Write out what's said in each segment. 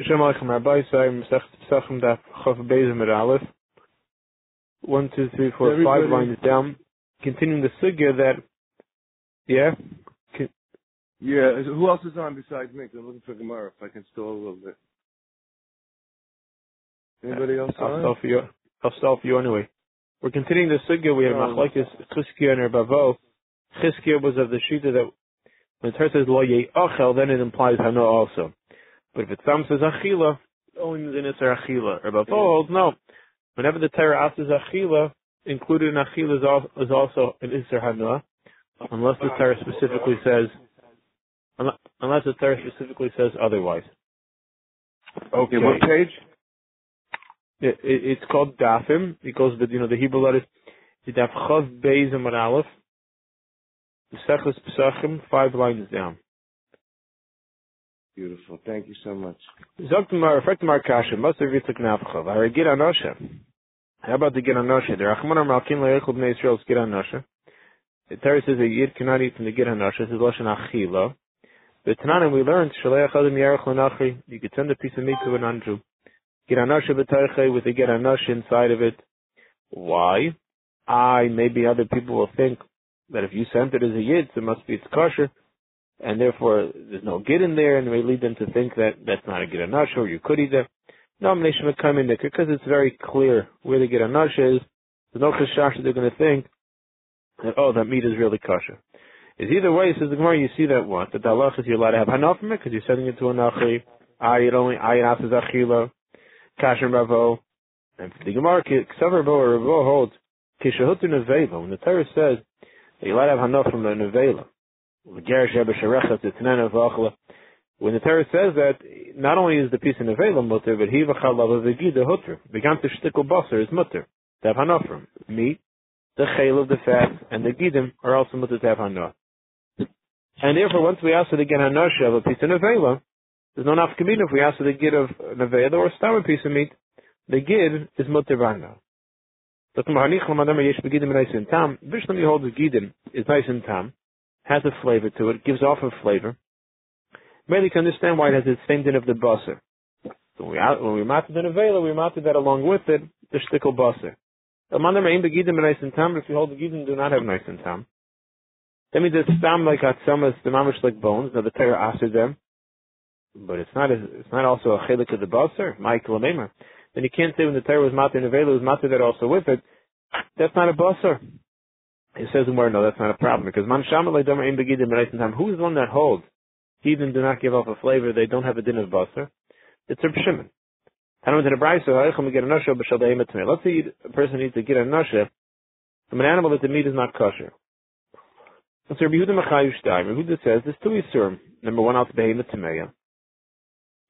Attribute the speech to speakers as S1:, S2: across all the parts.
S1: Shem Aleichem Rabbi Say, Mesech Daf Chav Bezim Aleph. One, two, three, four, five lines down. Continuing the sugya that, yeah,
S2: Yeah, who else is on besides me? I'm looking for Gemara if I can stall a little bit. Anybody else
S1: I'll
S2: on?
S1: stall for you. I'll stall for you anyway. We're continuing the sugya. We have
S2: Oh.
S1: Machlekes and Bavo. Chizkiya was of the shita that when the Torah says lo ye achel, then it implies hano also. But if it some says achila, it only means in Isser achila. Or Bavo holds no. Whenever the Torah asks achila, included in achila is, al- is also an Isser hano, unless the Torah specifically says, unle- unless the Torah specifically says otherwise.
S2: Okay, what page?
S1: It, it, it's called dafim because the you know the Hebrew letters the daf chav beis and aleph. The sechus pesachim five lines down.
S2: Beautiful. Thank you so much.
S1: Zoktumar reflectumar kasha must have yitzuk nafchav. Anosha. How about the get anosha? The rachmanar malkin le'echel bnei Yisrael's get anosha. The Torah says a yid cannot eat from the get anosha. It says lashon achila. But Tananim we learned shalei achadim yarech lenachri. You could send a piece of meat to a non-Jew. Get anosha b'tarchei with the get anosha inside of it. Why? I maybe other people will think that if you sent it as a yid, it must be it's kosher, and therefore there's no get in there, and it may lead them to think that that's not a get anosha, or you could eat it. Nomination would come in there because it's very clear where the get anosha is. There's no chashash they're going to think that oh that meat is really kosher. Is either way, says the Gemara, you see that what that the halach is you're allowed to have hanaf from it because you're sending it to a nachi. I it only I it asks achila, kasher ravo, and the Gemara ksaver bo or ravo holds kishahutu when the Torah says allowed to have hanaf from a nevela. When the Torah says that, not only is the piece of nevela mutter, but he v'chalav v'gida hutter. Began to shtickle basar is mutter. To have hanaf from meat, the chayil of the fat, and the gidim are also mutter to have hanaf. And therefore, once we ask for the get hanasha of a piece of nevela, there's no nafkamina if we ask for the gid of nevela or a piece of meat. The gid is mutter v'hanaf. But the Mahanich Lamadama Yesh Begidim nice and tam. Vishlam you hold the Gidim is nice and tam, has a flavor to it, gives off a flavor. Maybe you can understand why it has the same din of the basar. So when we when we matter the nevela, we matter that along with it the shtickle basar. Lamadama Ein Begidim nice and tam. If you hold the Gidim, do not have nice and tam. That means it's tam like atzamas, the mamish like bones. Now the Torah answered them, but it's not. A, it's not also a chelik of the basar. Michael Amemer then you can't say when the Torah was matter nevela was matter that also with it. That's not a basar. He says in word, no, that's not a problem because man shamalei domer ein begidim tam. Who's the one that holds? Heathen do not give off a flavor. They don't have a din of basar. It's Reb Shimon. Let's say a person needs to get a nasha from an animal that the meat is not kosher. So Rabbi Yehuda Machayu Shtayim, Rabbi Yehuda says there's two isurim. Number one, out behemoth tameya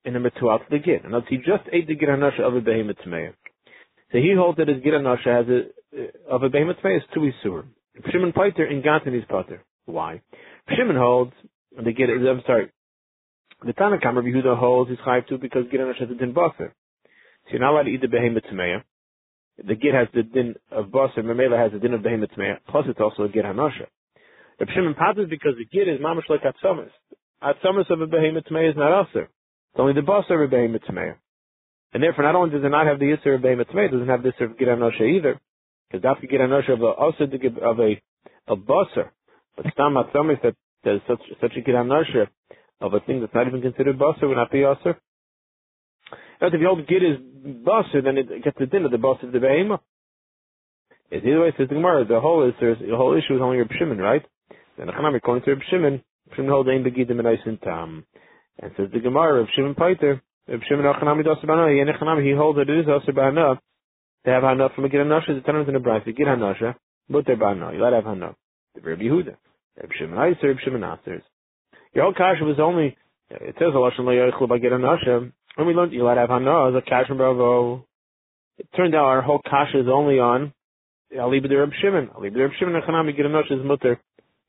S1: and number two out the git. And he just ate the git hanasha of a behemoth tmeya. So he holds that his git hanasha has a uh, of a behemoth tmeya is two isur. Shimon Paiter in Gantan is Pater. Why? Shimon holds the git. I'm sorry. The Tanakam Rabbi Yehuda holds his chayv too because git hanasha has a din baser. So you're not allowed to eat the behemoth tmeya. The git has the din of baser. Memela has the din of behemoth tmeya. Plus it's also a git hanasha. The Shimon Pater is because the git is mamash like atzamas. Atzamas of a behemoth tmeya is not aser. It's only the boss of Rebbeim Mitzmeya. And therefore, not only does it not have the Yisr of Mitzmeya, it doesn't have the Yisr of Giran Nosha either. Because that's the Giran of a, also of a, a bosser. But Stam Matzamis that there's such, such a Giran Nosha of a thing that's not even considered bosser would not be Yisr. But if the old Gid is bosser, then it gets the din of the boss of the Behemah. It's either way, says the Gemara, the whole is, the whole issue is only Reb Shimon, right? Then Achanam, according to Reb Shimon, Shimon holds Ein Begidim and Eisen Tam. And says the Gemara of Shimon Paiter, of Shimon Achanami Dosa Bana, Yenechanami, he holds that it is also Bana to have Hana from a Gid Hanasha, the tenant in the Braisa, Gid Hanasha, but they're Bana, you let have Hana. The Reb Yehuda, Reb Shimon Eiser, Reb Shimon Asers. Your whole Kasha was only, it says a Lashon Lo Yoichlu by Gid Hanasha, and we learned you let have Hana as a Kasha Bravo. It turned out our whole Kasha is only on Aliba de Reb Shimon. Aliba de Reb Shimon Achanami Gid Hanasha's mutter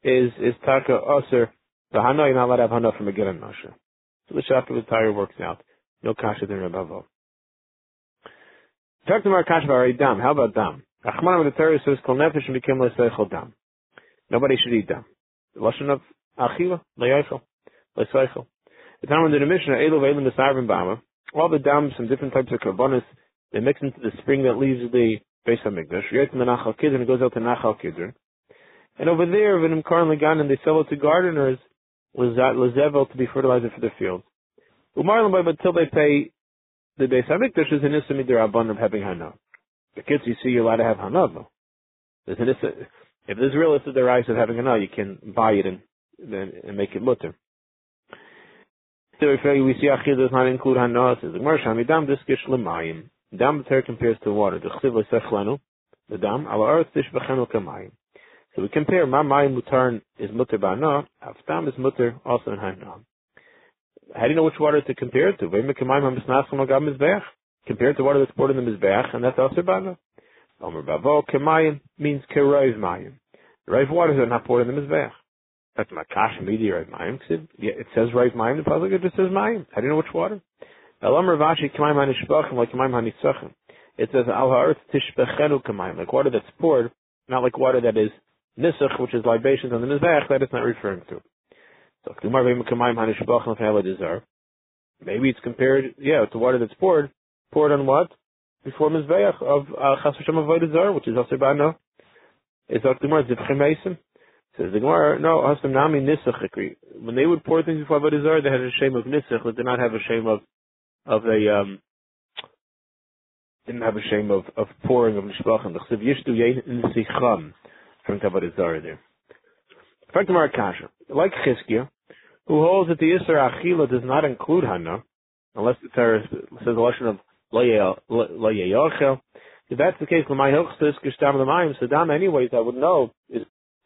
S1: is, is Taka Aser, the Hana, you're not allowed to have Hana from a Gid Hanasha. So the shop of the tire works out. No kasha than Rabavo. Talk to our kasha about dam. How about dam? Achman with the Torah says kol nefesh and became leiseichel dam. Nobody should eat dam. The lashon of achila leiseichel leiseichel. The time under the Mishnah, Elo Ve'elim Esarvim Bama, all the dams and different types of karbonis, they mix into the spring that leaves the base of Mikdash. Yet in the Nachal Kidron, goes out to Nachal Kidron. And over there, when I'm currently gone and they sell it to gardeners, Lezevel to be fertilizer for their fields. Umar until they pay the base Hamikdash is an issa midirabban of having hana. The kids you see you're allowed to have hana though. There's an issa, if there's real issa the of having hana, you can buy it and and make it mutter. So if we see Achil does not include hana, says the Gemara Shami dam diskish lemayim. Dam the compares to water. The chsiv lesechlenu, the dam ala earth tishbechenu kamayim. So we compare ma mayim mutar is mutter ba'ana, dam is mutter also in hana. How do you know which water to compare it to? Compared to water that's poured in the mizbeach, and that's also bana. Omer bavo kemayim means kerayv mayim. Raiv waters are not poured in the mizbeach. That's makash midi raiv mayim. It says raiv mayim. The it just says mayim. How do you know which water? Elomer vashi kemayim hanishbachim like kemayim hanisachim. It says al ha'earth tishbechenu kemayim like water that's poured, not like water that is nisach, which is libations on the mizbeach. That it's not referring to. So Maybe it's compared, yeah, to water that's poured. Poured on what? Before Mizbeach of uh, Chas Hashem Avodah which is also Bano. It's like the Gemara, Zivchim Mason. Says the Gemara, no, Hashem Nami Nisach When they would pour things before Avodah they had a shame of Nisach, but did not have a shame of, of a, um, didn't have a shame of, of pouring of Nishbachim. The Chsiv Yishtu Yein Nisicham from Avodah Zarah there. Back to Markasha. Like Chizkiah, who holds that the Isser Achila does not include Hana, unless the Torah says the lesson of Lo Yeyachel. If that's the case, L'may Hilchstis Gishtam L'mayim, Saddam anyways, I would know, is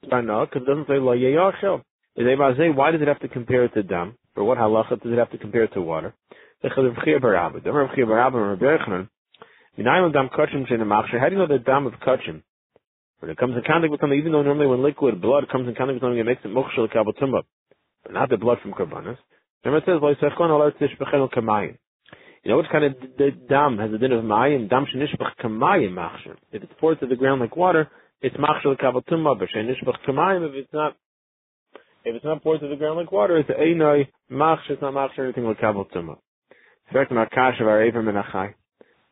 S1: Hana, because it doesn't say Lo Yeyachel. Is Ebazay, why does it have to compare it to Dam? For what halacha does it have to compare it to water? How do you know the dam of kachim? When it comes in contact with something, even though normally when liquid blood comes in contact with something, it makes it mochshel kabatumba but not the blood from karbanas. Remember it says, you know which kind of the dam has a din of mayim? Dam shenishbach kamayim machshir. If it's poured to the ground like water, it's machshir kavatuma. But shenishbach kamayim, if it's not, if it's not poured to the ground like water, it's einoi machshir. It's not machshir anything like Menachai.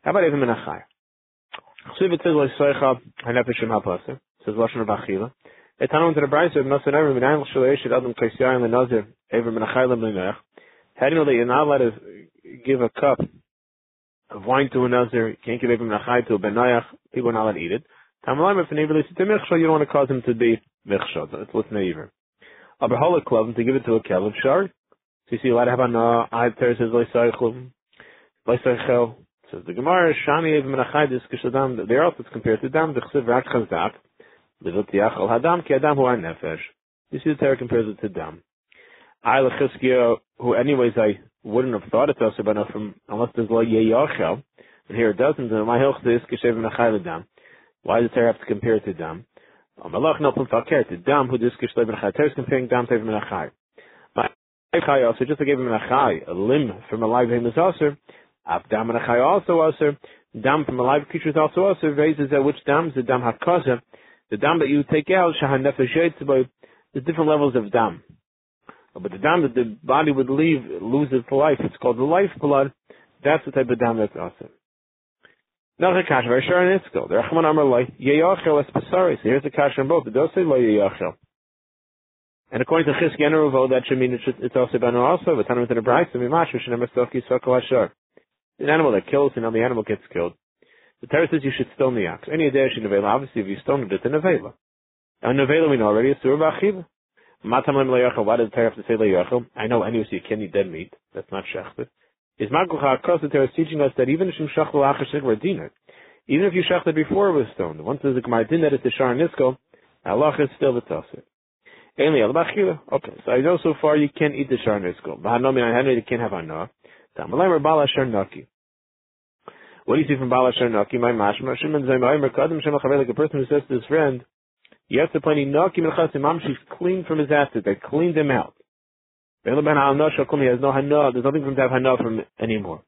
S1: How about Ever Menachai? Says lashon of achila. To. How do you know that you're not allowed to give a cup of wine to another, you can't give Ever Menachai to a benayach, people are not allowed to eat it. Tamalim if an Ever to you don't want to cause him to be michshol. That's what's. Aber hola club to give it to a kelev shari. So you see a lot of Havana, I Ter says Loisaichel, Loisaichel, says the Gemara, Shani Ev Menachai, this Kishadam, there also it's compared to Dam, the Chsiv Rak Chazak, Livot Yachal Hadam, Ki Adam Hu Nefesh. You see the Torah compares it to Dam. I Lechizkiah, who anyways I wouldn't have thought it also enough from, unless there's Lo Yeyachel, and here it doesn't, and my Hilch is Kishev Menachai Dam. Why does the Torah have to compare it to Dam? Malach no pun fakert, to Dam, who diskish Lev Menachai. Is comparing Dam to Menachai. Chai also, just to give him a chai, a limb from a live him is. Dam and a also also. Dam from a live creature is also also. Raises that which dam is the dam hakaza. The dam that you take out, shahan nefesh by there's different levels of dam. But the dam that the body would leave, lose its life, it's called the life blood. That's the type of dam that's also. Now the very sure and it's still. The Rachman Amar Lai, Yeyachel es Pesari. So here's the kasha in both. It does say Lai Yeyachel. And according to Chizki and Ruvo, that should mean it's, also been also, but Tanam the Braisa, and Mimash. An animal that kills, and now the animal gets killed. The Torah says you should stone the ox. Any should nevela. Obviously, if you stoned it, it's a nevela. And nevela we know already is surah b'achiva. Matam lem le'yachal. Why does the Torah have to say le'yachal? I know anyways you can't eat dead meat. That's not shechted. Is magucha akos the Torah is teaching us that even if you shachal achashik dinner, even if you shachted before it was stoned, once there's a gemar din that is the shar nisko, Allah is still the tasir. Okay, so I know so far you can't eat the shar nisko. Bahanomi I know you can't have anah. What do you see from Bala Naki? My mashma Shimon Zaymayim Kadim Shem like a person who says to his friend, you have to plenty Naki Melchas Imam, she's clean from his acid. They cleaned him out. He has no hana. There's nothing for him to have hana from anymore.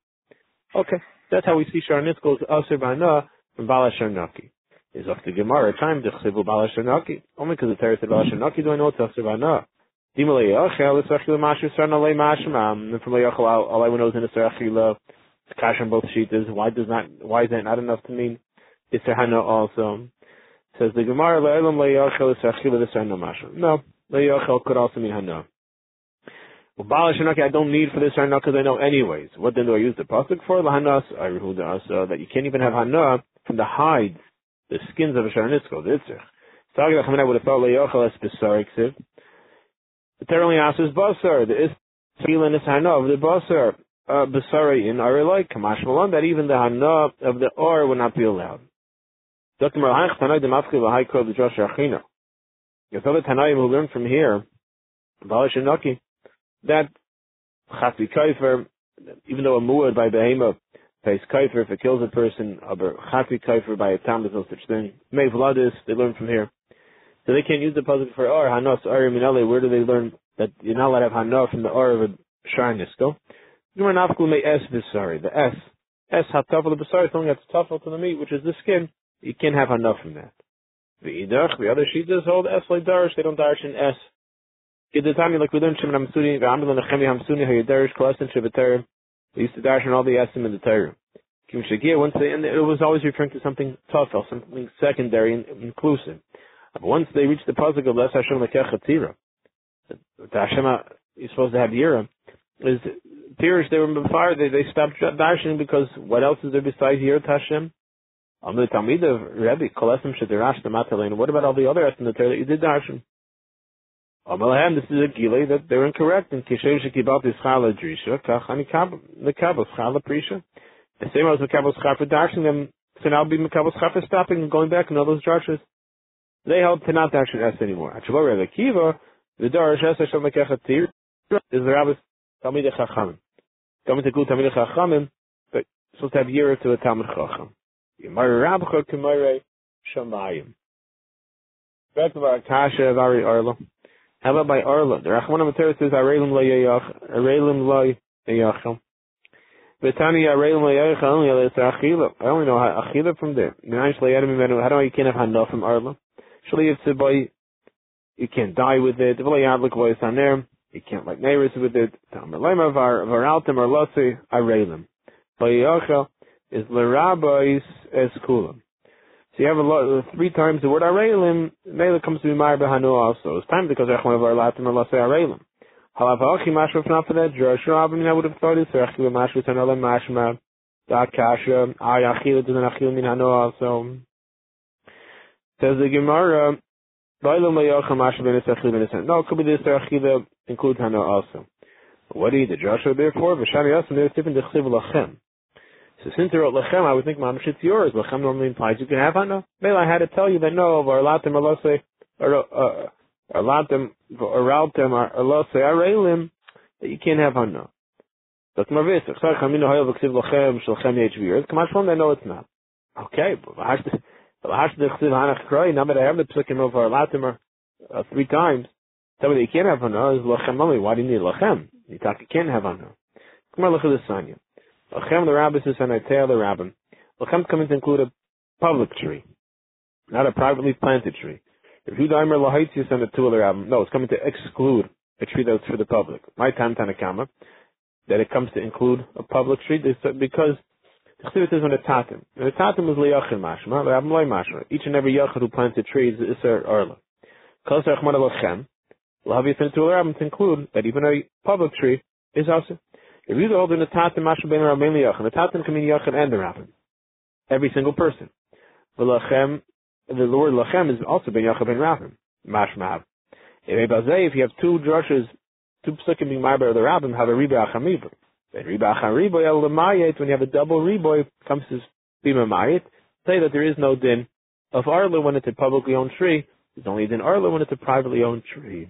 S1: Okay, that's how we see Sharnitz goes Aser Bana from Bala Naki. Is off the Gemara time to Chsivu Bala Naki. Only because the Torah said Bala Naki do I know it's Aser Bana. From Layachel, all I know is in the Serachila, cash on both sheets why does not why is that not enough to mean it's a hana also? Says the Gemara, Le'elam Layachel is Serachila the Serna Masha. No, Layachel could also mean hana. Well, Balashanaki, I don't need for this hana because I know anyways. What then do I use the pasuk for? Lahanas, I so that you can't even have hana from the hides, the skins of a sharnisko, the. Talking about I would have thought Layachel as Besariksiv. Asks is basar. The feeling is hana of the basar uh, basari in like kamash malon that even the hana of the or would not be allowed. Dr. Marhanch Tanai the Mafki V'hai Kol the Josh Achina. There's other Tanaim who learn from here, Bala Shinaki, that Chasvi Kaifer, even though a muad by Behema pays Kaifer if it kills a person, aber Chasvi Kaifer by a tam, there's no such thing. May Vladis, they learn from here. So they can't use the puzzle for or hanos or minale. Where do they learn that you're not allowed to have hana from the or of a shyness? Go. Gemara nafkul may s sorry the s s hatafel the besari something that's tough to the meat, which is the skin. You can't have hana from that. The idach the other sheets hold s like darish. They don't darish in s. Get the time like we learned Shimon Hamsuni, and Nechemi Hamsuni, you kolasin shebeterim. They used to darish in all the esim in the Torah. Kim Shagia, once they, and it was always referring to something tough, something secondary and inclusive. Once they reach the pasuk of Les Hashem Lekech Chatzira, the Hashem you're supposed to have Yira, is Pirish they were fire they they stopped darshan because what else is there besides Yira Hashem? The Talmud of Rebbe Kolesim Shadirash the Matalin. What about all the other Torah that you did darshan? Amalahem, this is a gile that they're incorrect. And Kishay Shekibal Tischala Drisha, Kach Ani Nekabel Schala Prisha. The same as Mekabel Schar for darshan them, so now be Mekabel Schar for stopping and going back in all those drushes. They held to not darshan S anymore. Achavar the Tir, is the Rabbis Talmid Chachamim. Talmid Tekul Talmid Chachamim, but supposed to have year to a Talmid Chacham. Yemar Rabcha Kemare Shamayim. Back to our Kasha Vari Arla. How about by Arla? The Rachman Amater says Arelim Lo Yeyach, Lo Yeyachim. Betani Lo Yeyach, Alis Achila. I only know Achila from there. How do I can't have Hana from Arla? You can't die with it. You can't like neighbors with it. So you have a lot, three times the word Arelim, Mela comes to be Mar Behanu also. It's time because Echma Varalatim or Lotzi Arelim. Halavachi Mashra not for that, Joshua Abin, I would have thought it's Rechil Mashra Tanola Mashma. That Kasha, Ayachil Min Hanu also. Says the Gemara, no, it could be this Achila includes Hana also. What do you, the Joshua therefore? Also, there's different Lachem. So since they wrote Lachem, I would think Mamash it's yours. Lachem normally implies you can have Hana. Maybe I had to tell you that no, Varlatim Alose, or uh, Arlatim, Araltim, Alose, Arelim, that you can't have Hana. But Marvis, Chsar Chamino Hayel V'Ksiv Lachem, Shalchem Yechvir. Know it's not. Okay, but I the uh, three times, tell me that you can't have hana is lachem only. Why do you need lachem? You talk you can't have hana. Come on, look at this sanya. Lachem the rabbis is an the rabbin. Lachem coming to include a public tree, not a privately planted tree. If you dimer lahaitzius and a two other rabbin, no, it's coming to exclude a tree that's for the public. My time tanakama that it comes to include a public tree because Chsivit is on a tatim. And the tatim is liyachim mashma, the loy mashma. Each and every yachid who plants a tree is iser arla. Kol serachman alochem, lahaviyat to rabbim to include that even a public tree is also. If you hold in the tatim mashma ben rabbein liyachim, the tatim can mean yachid and the rabbin. Every single person. Lachem, the word lachem is also ben yachid ben rabbin. Mashma. If you have two drushes, two psukim being marber of the rabbin, have a riba achamiver. When you have a double riboy, comes to bima mayit, say that there is no din of arla when it's a publicly owned tree. There's only din arla when it's a privately owned tree.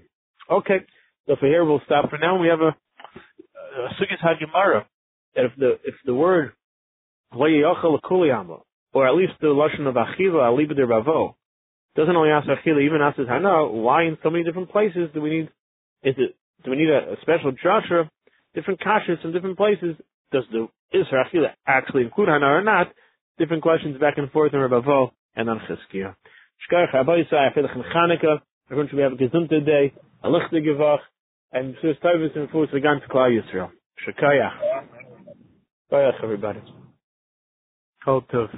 S1: Okay, so for here we'll stop for now. We have a, a sugis hagimara that if the if the word or at least the lashon of achila alibadir bavo doesn't only ask achila, even asks hana. Why in so many different places do we need? Is it do we need a, a special drasha different kashas from different places. Does the Isra actually include Hana or not? Different questions back and forth in Rabavo and on Chizkiah. Shkar Chabayisai, Afilach and Chanukah. Everyone should have a gesundte day, a lichte Gevach, and so Tovus and Fus again to Klal Yisrael. Shekayach. Shekayach, everybody.
S3: Kol Tov.